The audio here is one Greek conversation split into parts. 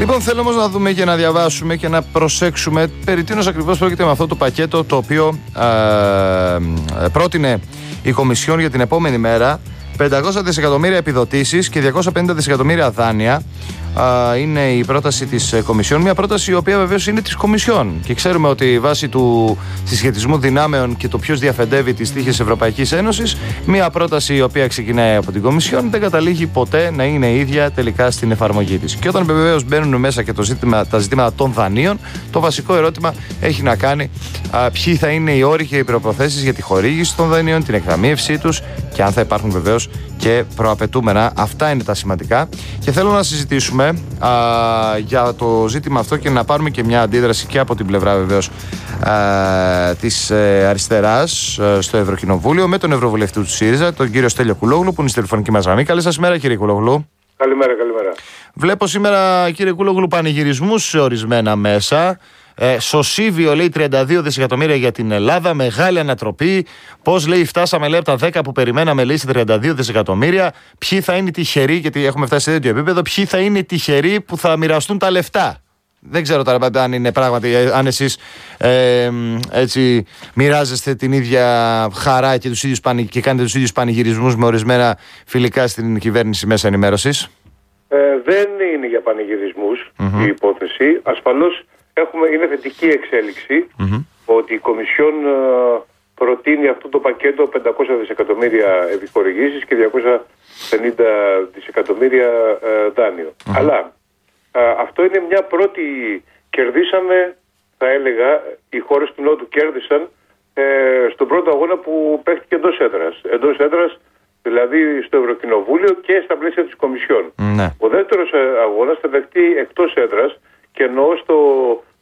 Λοιπόν, θέλω όμως να δούμε και να διαβάσουμε και να προσέξουμε περί τίνος ακριβώς πρόκειται με αυτό το πακέτο το οποίο ε, πρότεινε η Κομισιόν για την επόμενη μέρα. 500 δισεκατομμύρια επιδοτήσεις και 250 δισεκατομμύρια δάνεια είναι η πρόταση της ε, Κομισιόν. Μια πρόταση η οποία βεβαίως είναι της Κομισιόν. Και ξέρουμε ότι βάσει του συσχετισμού δυνάμεων και το ποιος διαφεντεύει τις τύχες Ευρωπαϊκής Ένωσης, μια πρόταση η οποία ξεκινάει από την Κομισιόν δεν καταλήγει ποτέ να είναι ίδια τελικά στην εφαρμογή της. Και όταν βεβαίως μπαίνουν μέσα και το ζήτημα, τα ζητήματα των δανείων, το βασικό ερώτημα έχει να κάνει α, ποιοι θα είναι οι όροι και οι προποθέσει για τη χορήγηση των δανείων, την εκταμείευσή τους και αν θα υπάρχουν βεβαίως και προαπαιτούμενα. Αυτά είναι τα σημαντικά. Και θέλω να συζητήσουμε α, για το ζήτημα αυτό και να πάρουμε και μια αντίδραση και από την πλευρά βεβαίως της ε, αριστεράς ε, στο Ευρωκοινοβούλιο με τον Ευρωβουλευτή του ΣΥΡΙΖΑ, τον κύριο Στέλιο Κουλόγλου, που είναι στη τηλεφωνική μας γραμμή. Καλή σας μέρα, κύριε Κουλόγλου. Καλημέρα, καλημέρα. Βλέπω σήμερα, κύριε Κούλογλου, πανηγυρισμούς σε ορισμένα μέσα. Ε, Σωσίβιο λέει 32 δισεκατομμύρια για την Ελλάδα. Μεγάλη ανατροπή. Πώς λέει, φτάσαμε λέει από τα 10 που περιμέναμε λέει σε 32 δισεκατομμύρια. Ποιοι θα είναι οι τυχεροί, γιατί έχουμε φτάσει σε τέτοιο επίπεδο, ποιοι θα είναι οι τυχεροί που θα μοιραστούν τα λεφτά; Δεν ξέρω τώρα αν είναι πράγματι, αν εσείς ε, έτσι μοιράζεστε την ίδια χαρά και, τους ίδιους, και κάνετε τους ίδιους πανηγυρισμούς με ορισμένα φιλικά στην κυβέρνηση μέσα ενημέρωσης; Ε, δεν είναι για πανηγυρισμούς η υπόθεση. Ασφαλώς έχουμε, είναι θετική ότι η Κομισιόν ε, προτείνει αυτό το πακέτο 500 δισεκατομμύρια επιχορηγήσεις και 250 δισεκατομμύρια ε, δανειο Αλλά ε, αυτό είναι μια πρώτη... Κερδίσαμε, θα έλεγα, οι χώρες του Νότου κέρδισαν ε, στον πρώτο αγώνα που παίχτηκε εντός έδρας. Εντός έδρας δηλαδή στο Ευρωκοινοβούλιο και στα πλαίσια της Κομισιόν. Ναι. Ο δεύτερος αγώνας θα δεχτεί εκτός έδρας και εννοώ στο,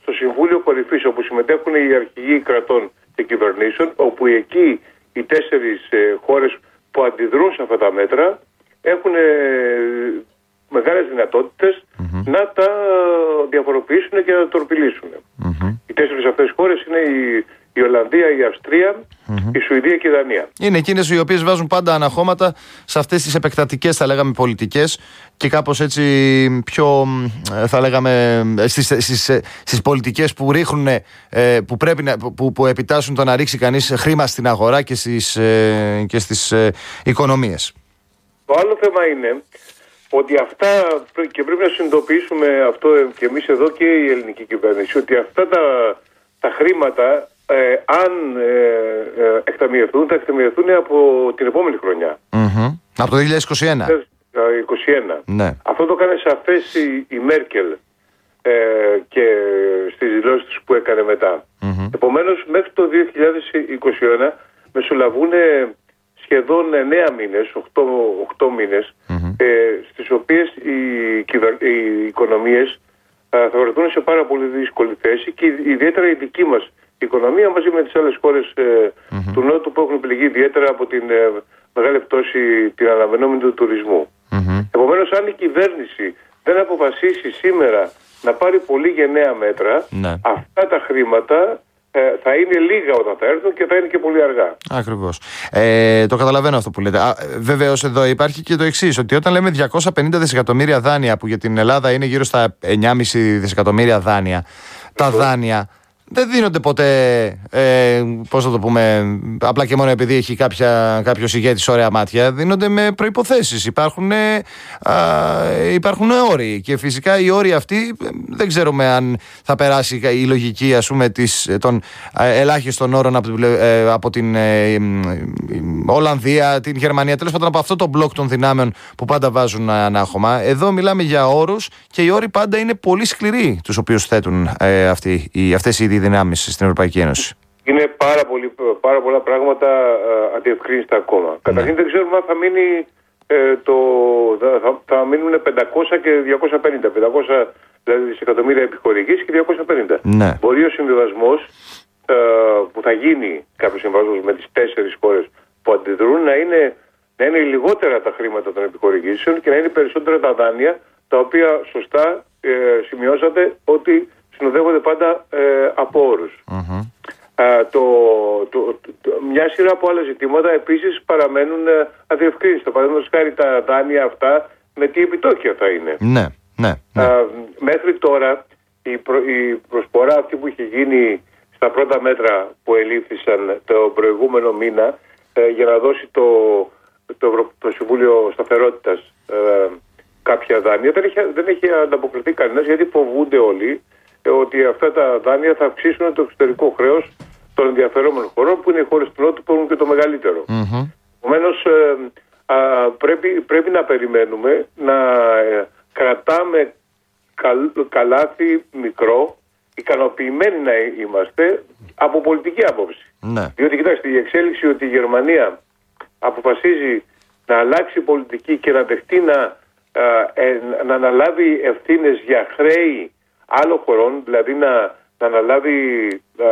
στο Συμβούλιο Κορυφής, όπου συμμετέχουν οι αρχηγοί κρατών και κυβερνήσεων, όπου εκεί οι τέσσερις ε, χώρες που αντιδρούν σε αυτά τα μέτρα έχουν ε, μεγάλες να τα διαφοροποιήσουν και να τα τορπιλήσουν. Οι τέσσερις αυτές χώρες είναι η η Ολλανδία, η αυστρια η Σουηδία και η Δανία. Είναι εκείνες οι οποίες βάζουν πάντα αναχώματα σε αυτές τις επεκτατικές, θα λέγαμε, πολιτικές και κάπως έτσι πιο, θα λέγαμε, στις στις, πολιτικές που ρίχνουν, ε, που, πρέπει να, που, που επιτάσσουν το να ρίξει κανείς χρήμα στην αγορά και στις ε, και στις ε, οικονομίες. Το άλλο θέμα είναι ότι αυτά, και πρέπει να συνειδητοποιήσουμε αυτό και εμείς εδώ και η ελληνική κυβέρνηση, ότι αυτά τα, τα χρήματα ε, αν ε, ε, εκταμιευθούν, θα εκταμιευθούν από την επόμενη χρονιά. Από το 2021. 2021. Ναι. Αυτό το έκανε σαφές η, η Μέρκελ ε, και στις δηλώσεις που έκανε μετά. Mm-hmm. Επομένως μέχρι το 2021 μεσολαβούν σχεδόν 9 μήνες, 8, 8 μήνες mm-hmm. ε, στις οποίες οι, οι οικονομίες θα βρεθούν σε πάρα πολύ δύσκολη θέση και ιδιαίτερα η δική μας οικονομία μαζί με τις άλλες χώρες ε, του Νότου που έχουν πληγεί ιδιαίτερα από την ε, μεγάλη πτώση την αναμενόμενη του τουρισμού. Mm-hmm. Επομένως αν η κυβέρνηση δεν αποφασίσει σήμερα να πάρει πολύ γενναία μέτρα, ναι. αυτά τα χρήματα ε, θα είναι λίγα όταν θα έρθουν και θα είναι και πολύ αργά. Ακριβώς. Ε, το καταλαβαίνω αυτό που λέτε. Βεβαίω εδώ υπάρχει και το εξής, ότι όταν λέμε 250 δισεκατομμύρια δάνεια, που για την Ελλάδα είναι γύρω στα 9,5 δισεκατομμύρια δάνεια, τα δάνεια δεν δίνονται ποτέ, ε, πώς θα το πούμε, απλά και μόνο επειδή έχει κάποια, κάποιος ηγέτης ωραία μάτια, δίνονται με προϋποθέσεις. Υπάρχουν, ε, υπάρχουν όροι και φυσικά οι όροι αυτοί δεν ξέρουμε αν θα περάσει η λογική ας πούμε της, των ε, ελάχιστων όρων από την, ε, από την ε, Ολλανδία, την Γερμανία, τέλος πάντων από αυτό το μπλοκ των δυνάμεων που πάντα βάζουν ανάχωμα. Εδώ μιλάμε για όρους και οι όροι πάντα είναι πολύ σκληροί τους οποίους θέτουν ε, αυτοί, οι, αυτές οι δυνάμεις στην Ευρωπαϊκή Ένωση. Είναι πάρα, πολύ, πάρα πολλά πράγματα ε, αντιευκρίνηστα ακόμα. Ναι. Καταρχήν δεν ξέρουμε αν θα μείνει ε, το, θα, θα μείνουν 500 και 250. 500 δηλαδή δισεκατομμύρια επιχορηγήσεις και 250. Ναι. Μπορεί ο συμβιβασμός ε, που θα γίνει κάποιος συμβιβασμός με τις τέσσερις χώρες που αντιδρούν να είναι, να είναι λιγότερα τα χρήματα των επιχορηγήσεων και να είναι περισσότερα τα δάνεια τα οποία σωστά ε, σημειώσατε ότι συνοδεύονται πάντα ε, από το, το, το, μια σειρά από άλλα ζητήματα επίσης παραμένουν ε, αδιευκρίνηστα. Παραδείγματος χάρη τα δάνεια αυτά με τι επιτόκια θα είναι. Ναι. Ναι, ναι. μέχρι τώρα η, η προσφορά αυτή που είχε γίνει στα πρώτα μέτρα που ελήφθησαν το προηγούμενο μήνα ε, για να δώσει το, το, το Συμβούλιο Σταθερότητας ε, κάποια δάνεια δεν έχει, δεν έχει ανταποκριθεί κανένας γιατί φοβούνται όλοι ε, ότι αυτά τα δάνεια θα αυξήσουν το εξωτερικό χρέος των ενδιαφερόμενων χωρών που είναι οι χώρες του Νότου που έχουν και το μεγαλύτερο. Mm-hmm. Επομένως, πρέπει, πρέπει να περιμένουμε να κρατάμε καλάθι μικρό, ικανοποιημένοι να είμαστε από πολιτική άποψη. Ναι. Διότι κοιτάξτε, η εξέλιξη ότι η Γερμανία αποφασίζει να αλλάξει πολιτική και να δεχτεί να, ε, να αναλάβει ευθύνες για χρέη άλλων χωρών, δηλαδή να, να αναλάβει να,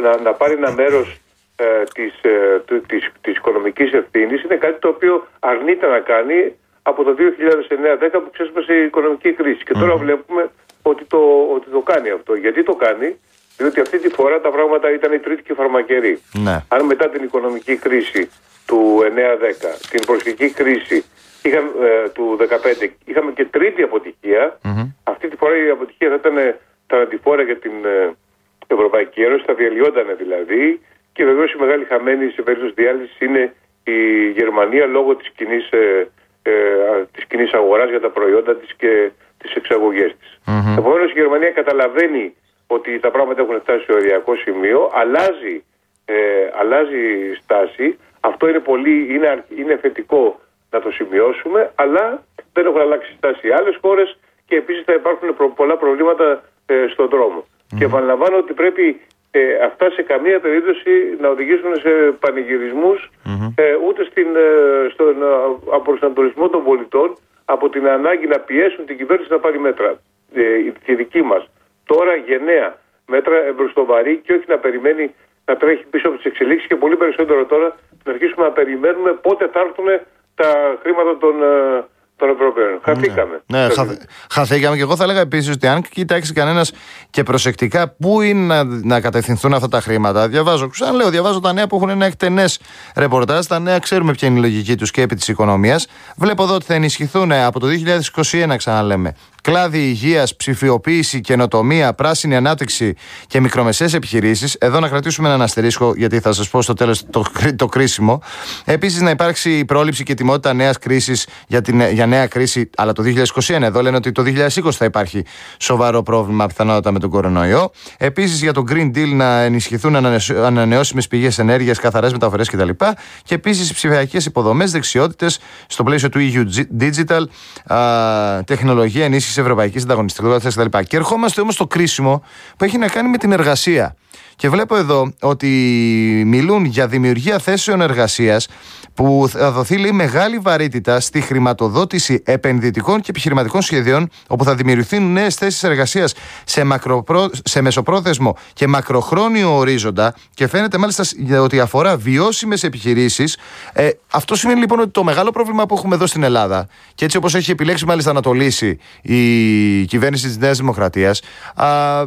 να, να, πάρει ένα μέρος ε, της, ε, της, της οικονομικής ευθύνης είναι κάτι το οποίο αρνείται να κάνει από το 2009-10 που ξέσπασε η οικονομική κρίση. Και τώρα βλέπουμε ότι το, ότι το κάνει αυτό. Γιατί το κάνει, διότι αυτή τη φορά τα πράγματα ήταν η τρίτη και φαρμακερή. Ναι. Αν μετά την οικονομική κρίση του 9-10, την προσφυγική κρίση είχαμε, ε, του 2015, είχαμε και τρίτη αυτή τη φορά η αποτυχία θα ήταν θανατηφόρα για την ε, Ευρωπαϊκή Ένωση, θα διαλυόταν δηλαδή. Και βεβαίως η μεγάλη χαμένη σε περίπτωση διάλυσης είναι η Γερμανία λόγω της κοινής ε, ε, της κοινής αγοράς για τα προϊόντα της και τις εξαγωγές της. Mm-hmm. Επομένως η Γερμανία καταλαβαίνει ότι τα πράγματα έχουν φτάσει σε οριακό σημείο, αλλάζει, ε, αλλάζει στάση. Αυτό είναι, πολύ, είναι, είναι θετικό να το σημειώσουμε, αλλά δεν έχουν αλλάξει στάση οι άλλες χώρες και επίσης θα υπάρχουν πολλά προβλήματα ε, στον δρομο Και επαναλαμβάνω ότι πρέπει ε, αυτά σε καμία περίπτωση να οδηγήσουν σε πανηγυρισμους ε, ούτε στην, ε, στον ε, απροσανατολισμό των πολιτών από την ανάγκη να πιέσουν την κυβέρνηση να πάρει μέτρα. Ε, τη δική μας τώρα γενναία μέτρα εμπροστοβαρή και όχι να περιμένει να τρέχει πίσω από τις εξελίξεις και πολύ περισσότερο τώρα να αρχίσουμε να περιμένουμε πότε θα έρθουν τα χρήματα των των Ευρωπαίων. Χαθήκαμε. Ναι, ναι χαθήκαμε. Και εγώ θα έλεγα επίσης ότι αν κοιτάξει κανένας και προσεκτικά πού είναι να, να κατευθυνθούν αυτά τα χρήματα. Διαβάζω, ξανά λέω, διαβάζω τα νέα που έχουν ένα εκτενές ρεπορτάζ. Τα νέα ξέρουμε ποια είναι η λογική τους και επί της οικονομίας. Βλέπω εδώ ότι θα ενισχυθούν από το 2021, ξαναλέμε, κλάδι υγείας, ψηφιοποίηση, καινοτομία, πράσινη ανάπτυξη και μικρομεσαίες επιχειρήσεις. Εδώ να κρατήσουμε έναν αστερίσκο, γιατί θα σας πω στο τέλος το, το κρίσιμο. Επίσης, να υπάρξει πρόληψη και τιμότητα νέας κρίσης για, για νέα κρίση, αλλά το 2021. Εδώ λένε ότι το 2020 θα υπάρχει σοβαρό πρόβλημα πιθανότατα με τον κορονοϊό. Επίσης, για το Green Deal να ενισχυθούν ανανεώσιμες πηγές ενέργειας, καθαρές μεταφορές κτλ. Και επίσης ψηφιακές υποδομές, δεξιότητες στο πλαίσιο του EU Digital, α, τεχνολογία ενίσχυσης της ευρωπαϊκής ανταγωνιστικότητας κτλ. Και ερχόμαστε όμως στο κρίσιμο που έχει να κάνει με την εργασία. Και βλέπω εδώ ότι μιλούν για δημιουργία θέσεων εργασίας που θα δοθεί λέει, μεγάλη βαρύτητα στη χρηματοδότηση επενδυτικών και επιχειρηματικών σχεδίων, όπου θα δημιουργηθούν νέες θέσεις εργασίας σε, μακροπρό... σε μεσοπρόθεσμο και μακροχρόνιο ορίζοντα και φαίνεται μάλιστα ότι αφορά βιώσιμες επιχειρήσεις. Ε, αυτό σημαίνει λοιπόν ότι το μεγάλο πρόβλημα που έχουμε εδώ στην Ελλάδα, και έτσι όπως έχει επιλέξει μάλιστα να το λύσει η κυβέρνηση της Νέας Δημοκρατίας,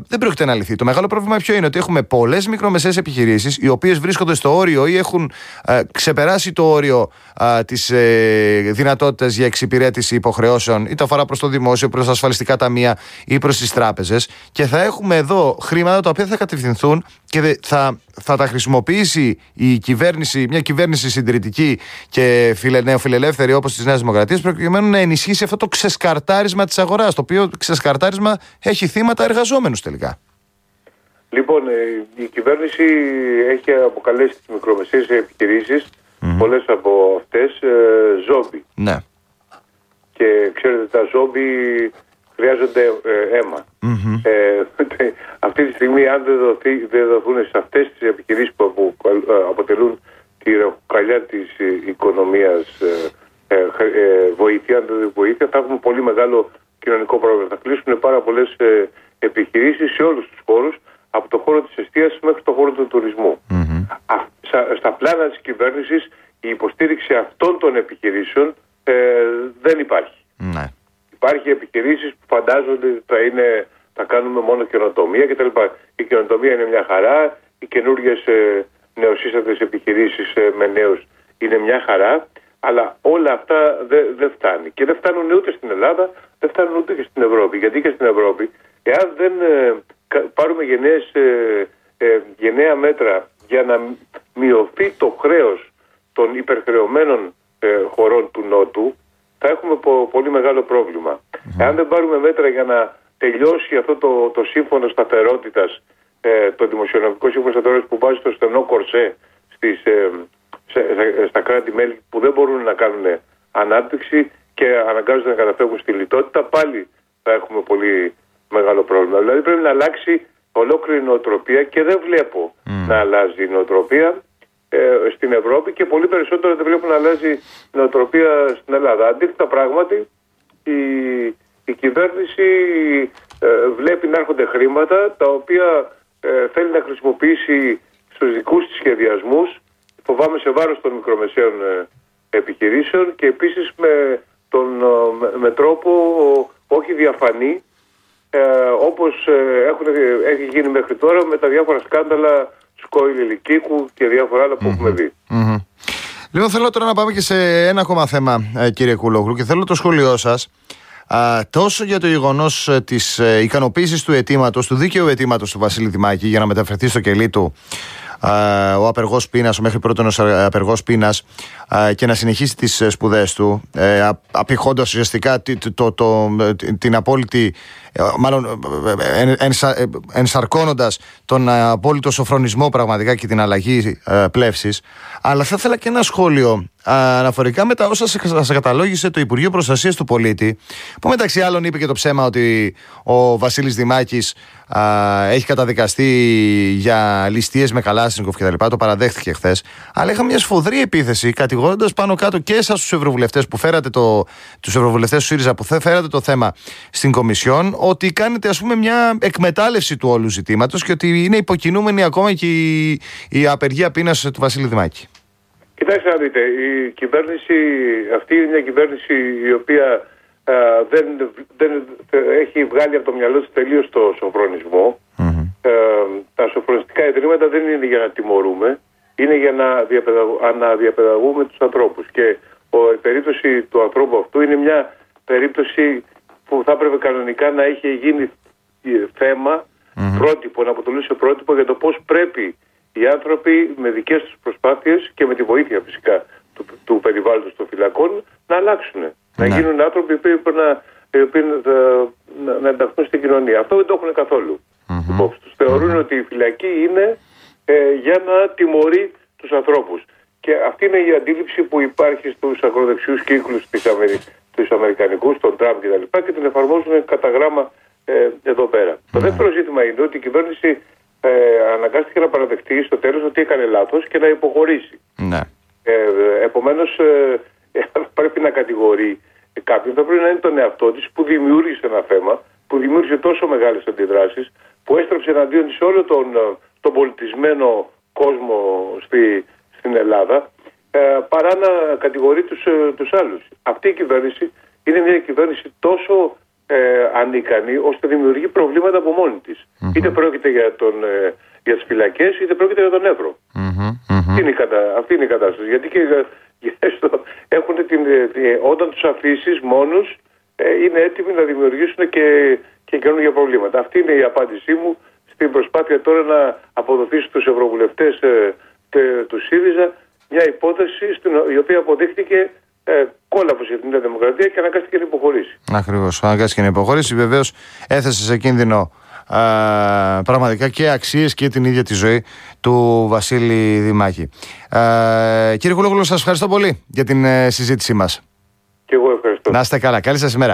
δεν πρόκειται να λυθεί. Το μεγάλο πρόβλημα ποιο είναι ότι έχουμε πολλές μικρομεσαίες επιχειρήσεις, οι οποίες βρίσκονται στο όριο ή έχουν ε, ξεπεράσει το όριο της ε, δυνατότητας για εξυπηρέτηση υποχρεώσεων, είτε αφορά προς το δημόσιο, προς τα ασφαλιστικά ταμεία ή προς τις τράπεζες. Και θα έχουμε εδώ χρήματα τα οποία θα κατευθυνθούν και θα, θα τα χρησιμοποιήσει η κυβέρνηση, μια κυβέρνηση συντηρητική και φιλε, νεοφιλελεύθερη όπως της Νέας Δημοκρατίας, προκειμένου να ενισχύσει αυτό το ξεσκαρτάρισμα της αγοράς. Το οποίο ξεσκαρτάρισμα έχει θύματα εργαζόμενους τελικά. Λοιπόν, ε, η κυβέρνηση έχει αποκαλέσει τις μικρομεσαίες επιχειρήσεις, mm-hmm. πολλές από αυτές, ε, ζόμπι. Ναι. Και ξέρετε, τα ζόμπι χρειάζονται ε, αίμα. Ε, αυτή τη στιγμή, αν δεν, δοθεί, δεν δοθούν σε αυτές τις επιχειρήσεις που αποτελούν τη ροκαλιά της οικονομίας βοήθεια, αν δεν βοήθεια, θα έχουμε πολύ μεγάλο κοινωνικό πρόβλημα. Θα κλείσουν πάρα πολλές επιχειρήσεις σε όλους τους χώρους από το χώρο της εστίασης μέχρι το χώρο του τουρισμού. Α, στα, πλάνα της κυβέρνησης η υποστήριξη αυτών των επιχειρήσεων ε, δεν υπάρχει. Ναι. Υπάρχει επιχειρήσεις που φαντάζονται ότι θα, είναι, θα κάνουμε μόνο καινοτομία κτλ. Η καινοτομία είναι μια χαρά, οι καινούργιες ε, νεοσύστατες επιχειρήσεις ε, με νέους είναι μια χαρά, Αλλά όλα αυτά δεν δε φτάνει. Και δεν φτάνουν ούτε στην Ελλάδα, δεν φτάνουν ούτε και στην Ευρώπη. Γιατί και στην Ευρώπη, εάν δεν ε, πάρουμε γενναίες, ε, ε, γενναία μέτρα για να μειωθεί το χρέος των υπερχρεωμένων χωρών του Νότου, θα έχουμε πολύ μεγάλο πρόβλημα. Εάν δεν πάρουμε μέτρα για να τελειώσει αυτό το, το σύμφωνο σταθερότητας, το δημοσιονομικό σύμφωνο σταθερότητας που βάζει στο στενό κορσέ στις, στα κράτη-μέλη που δεν μπορούν να κάνουν ανάπτυξη και αναγκάζονται να καταφεύγουν στη λιτότητα, πάλι θα έχουμε πολύ μεγάλο πρόβλημα. Δηλαδή πρέπει να αλλάξει ολόκληρη νοοτροπία και δεν βλέπω να αλλάζει η νοοτροπία ε, στην Ευρώπη και πολύ περισσότερο δεν βλέπω να αλλάζει η νοοτροπία στην Ελλάδα. Αντίθετα πράγματι η, η κυβέρνηση ε, βλέπει να έρχονται χρήματα τα οποία ε, θέλει να χρησιμοποιήσει στους δικούς της σχεδιασμούς φοβάμαι σε βάρος των μικρομεσαίων ε, επιχειρήσεων και επίσης με, τον, ε, με τρόπο όχι διαφανή ε, όπως ε, έχουν, έχει γίνει μέχρι τώρα με τα διάφορα σκάνδαλα Σκόιλ Λυκίκου και διάφορα άλλα που έχουμε δει. Λοιπόν, θέλω τώρα να πάμε και σε ένα ακόμα θέμα, κύριε Κουλόγλου, και θέλω το σχόλιο σας. Τόσο για το γεγονός της ικανοποίησης του αιτήματος, του δίκαιου αιτήματος του Βασίλη Δημάκη για να μεταφερθεί στο κελί του ο απεργός πείνας, ο μέχρι πρώτον απεργός πείνας και να συνεχίσει τις ε, σπουδές του, ε, απηχώντας ουσιαστικά το, το, την απόλυτη ε, μάλλον ενσα, ενσαρκώνοντας τον απόλυτο σοφρονισμό πραγματικά και την αλλαγή πλεύσης αλλά θα ήθελα και ένα σχόλιο αναφορικά με τα όσα σα καταλόγησε το Υπουργείο Προστασίας του Πολίτη, που μεταξύ άλλων είπε και το ψέμα ότι ο Βασίλης Δημάκης έχει καταδικαστεί για ληστείες με Καλάσνικοφ κτλ. Το παραδέχτηκε χθες. Αλλά είχα μια σφοδρή επίθεση κατηγορώντας πάνω κάτω και εσάς τους Ευρωβουλευτές που φέρατε το. τους Ευρωβουλευτές του ΣΥΡΙΖΑ που φέρατε το θέμα στην Κομισιόν, ότι κάνετε ας πούμε μια εκμετάλλευση του όλου ζητήματος και ότι είναι υποκινούμενη ακόμα και η, η απεργία πείνας του Βασίλη Δημάκη. Κοιτάξτε να δείτε, η κυβέρνηση αυτή είναι μια κυβέρνηση η οποία δεν, δεν έχει βγάλει από το μυαλό της τελείως το σοφρονισμό. τα σοφρονιστικά ιδρύματα δεν είναι για να τιμωρούμε, είναι για να, διαπαιδαγου, να διαπαιδαγούμε τους ανθρώπους. Και ο, η περίπτωση του ανθρώπου αυτού είναι μια περίπτωση που θα έπρεπε κανονικά να έχει γίνει θέμα, πρότυπο, να αποτελούσε πρότυπο για το πώς πρέπει οι άνθρωποι με δικές τους προσπάθειες και με τη βοήθεια φυσικά του, του περιβάλλοντος των φυλακών να αλλάξουν. Να ναι. γίνουν άνθρωποι που να, να, να ενταχθούν στην κοινωνία. Αυτό δεν το έχουν καθόλου mm-hmm. τους. Θεωρούν ότι η φυλακή είναι ε, για να τιμωρεί τους ανθρώπους. Και αυτή είναι η αντίληψη που υπάρχει στους ακροδεξιούς κύκλους της Αμερι... τους Αμερικανικούς, τον Τραμπ κτλ. Και, και την εφαρμόζουν κατά γράμμα ε, εδώ πέρα. Το δεύτερο ζήτημα είναι ότι η κυβέρνηση ε, αναγκάστηκε να παραδεχτεί στο τέλος ότι έκανε λάθος και να υποχωρήσει. Ναι. Ε, επομένως ε, πρέπει να κατηγορεί κάποιον, θα πρέπει να είναι τον εαυτό της που δημιούργησε ένα θέμα, που δημιούργησε τόσο μεγάλες αντιδράσεις, που έστρεψε εναντίον σε όλο τον, τον πολιτισμένο κόσμο στη, στην Ελλάδα, ε, παρά να κατηγορεί τους, ε, τους άλλους. Αυτή η κυβέρνηση είναι μια κυβέρνηση τόσο ε, ανίκανη ώστε δημιουργεί προβλήματα από μόνη της. Mm-hmm. Είτε πρόκειται για, τον, ε, για τις φυλακές, είτε πρόκειται για τον Εύρο. Mm-hmm. Αυτή, είναι η κατα... αυτή είναι η κατάσταση. Γιατί και στο... έχουν την, ε, όταν τους αφήσεις μόνους, ε, είναι έτοιμοι να δημιουργήσουν και, και καινούργια προβλήματα. Αυτή είναι η απάντησή μου στην προσπάθεια τώρα να αποδοθεί στου ευρωβουλευτές ε, του ΣΥΡΙΖΑ μια υπόθεση στην, η οποία αποδείχτηκε ε, κόλαφος για την Νέα Δημοκρατία και αναγκάστηκε να υποχωρήσει. Ακριβώς. Αναγκάστηκε να υποχωρήσει. Βεβαίως έθεσε σε κίνδυνο α, πραγματικά και αξίες και την ίδια τη ζωή του Βασίλη Δημάκη. Α, κύριε Κουλόγλου, σας ευχαριστώ πολύ για την ε, συζήτησή μας. Και εγώ ευχαριστώ. Να είστε καλά. Καλή σας ημέρα.